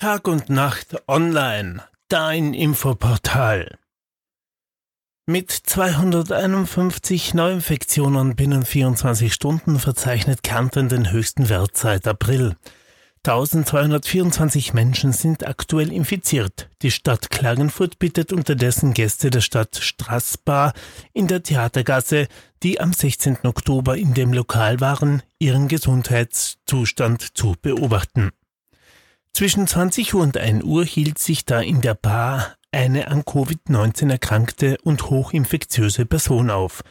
Tag und Nacht online, dein Infoportal. Mit 251 Neuinfektionen binnen 24 Stunden verzeichnet Kärnten den höchsten Wert seit April. 1224 Menschen sind aktuell infiziert. Die Stadt Klagenfurt bittet unterdessen Gäste der Stadt Straßbar in der Theatergasse, die am 16. Oktober in dem Lokal waren, ihren Gesundheitszustand zu beobachten. Zwischen 20 Uhr und 1 Uhr hielt sich da in der Bar eine an Covid-19 erkrankte und hochinfektiöse Person auf.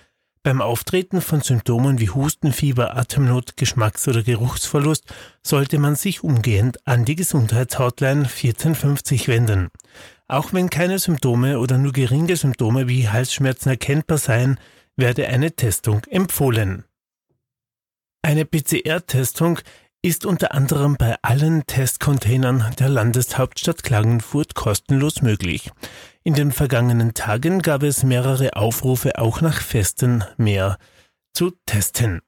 Beim Auftreten von Symptomen wie Husten, Fieber, Atemnot, Geschmacks- oder Geruchsverlust sollte man sich umgehend an die Gesundheitshotline 1450 wenden. Auch wenn keine Symptome oder nur geringe Symptome wie Halsschmerzen erkennbar seien, werde eine Testung empfohlen. Eine PCR-Testung ist unter anderem bei allen Testcontainern der Landeshauptstadt Klagenfurt kostenlos möglich. In den vergangenen Tagen gab es mehrere Aufrufe auch nach Festen mehr zu testen.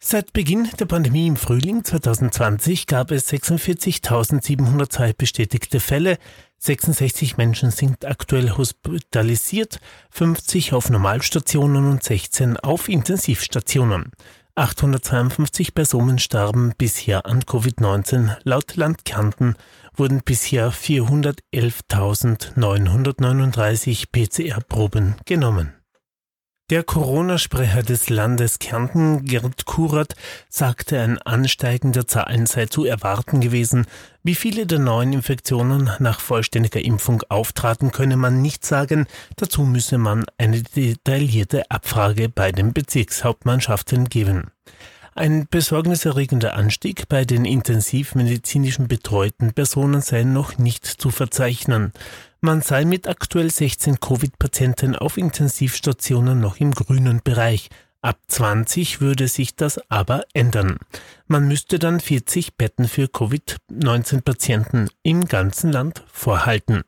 Seit Beginn der Pandemie im Frühling 2020 gab es 46.702 bestätigte Fälle, 66 Menschen sind aktuell hospitalisiert, 50 auf Normalstationen und 16 auf Intensivstationen. 852 Personen starben bisher an Covid-19. Laut Land Kärnten wurden bisher 411.939 PCR-Proben genommen. Der Corona-Sprecher des Landes Kärnten, Gerd Kurat, sagte, ein Ansteigen der Zahlen sei zu erwarten gewesen. Wie viele der neuen Infektionen nach vollständiger Impfung auftraten, könne man nicht sagen. Dazu müsse man eine detaillierte Abfrage bei den Bezirkshauptmannschaften geben. Ein besorgniserregender Anstieg bei den intensivmedizinischen betreuten Personen sei noch nicht zu verzeichnen. Man sei mit aktuell 16 Covid-Patienten auf Intensivstationen noch im grünen Bereich. Ab 20 würde sich das aber ändern. Man müsste dann 40 Betten für Covid-19-Patienten im ganzen Land vorhalten.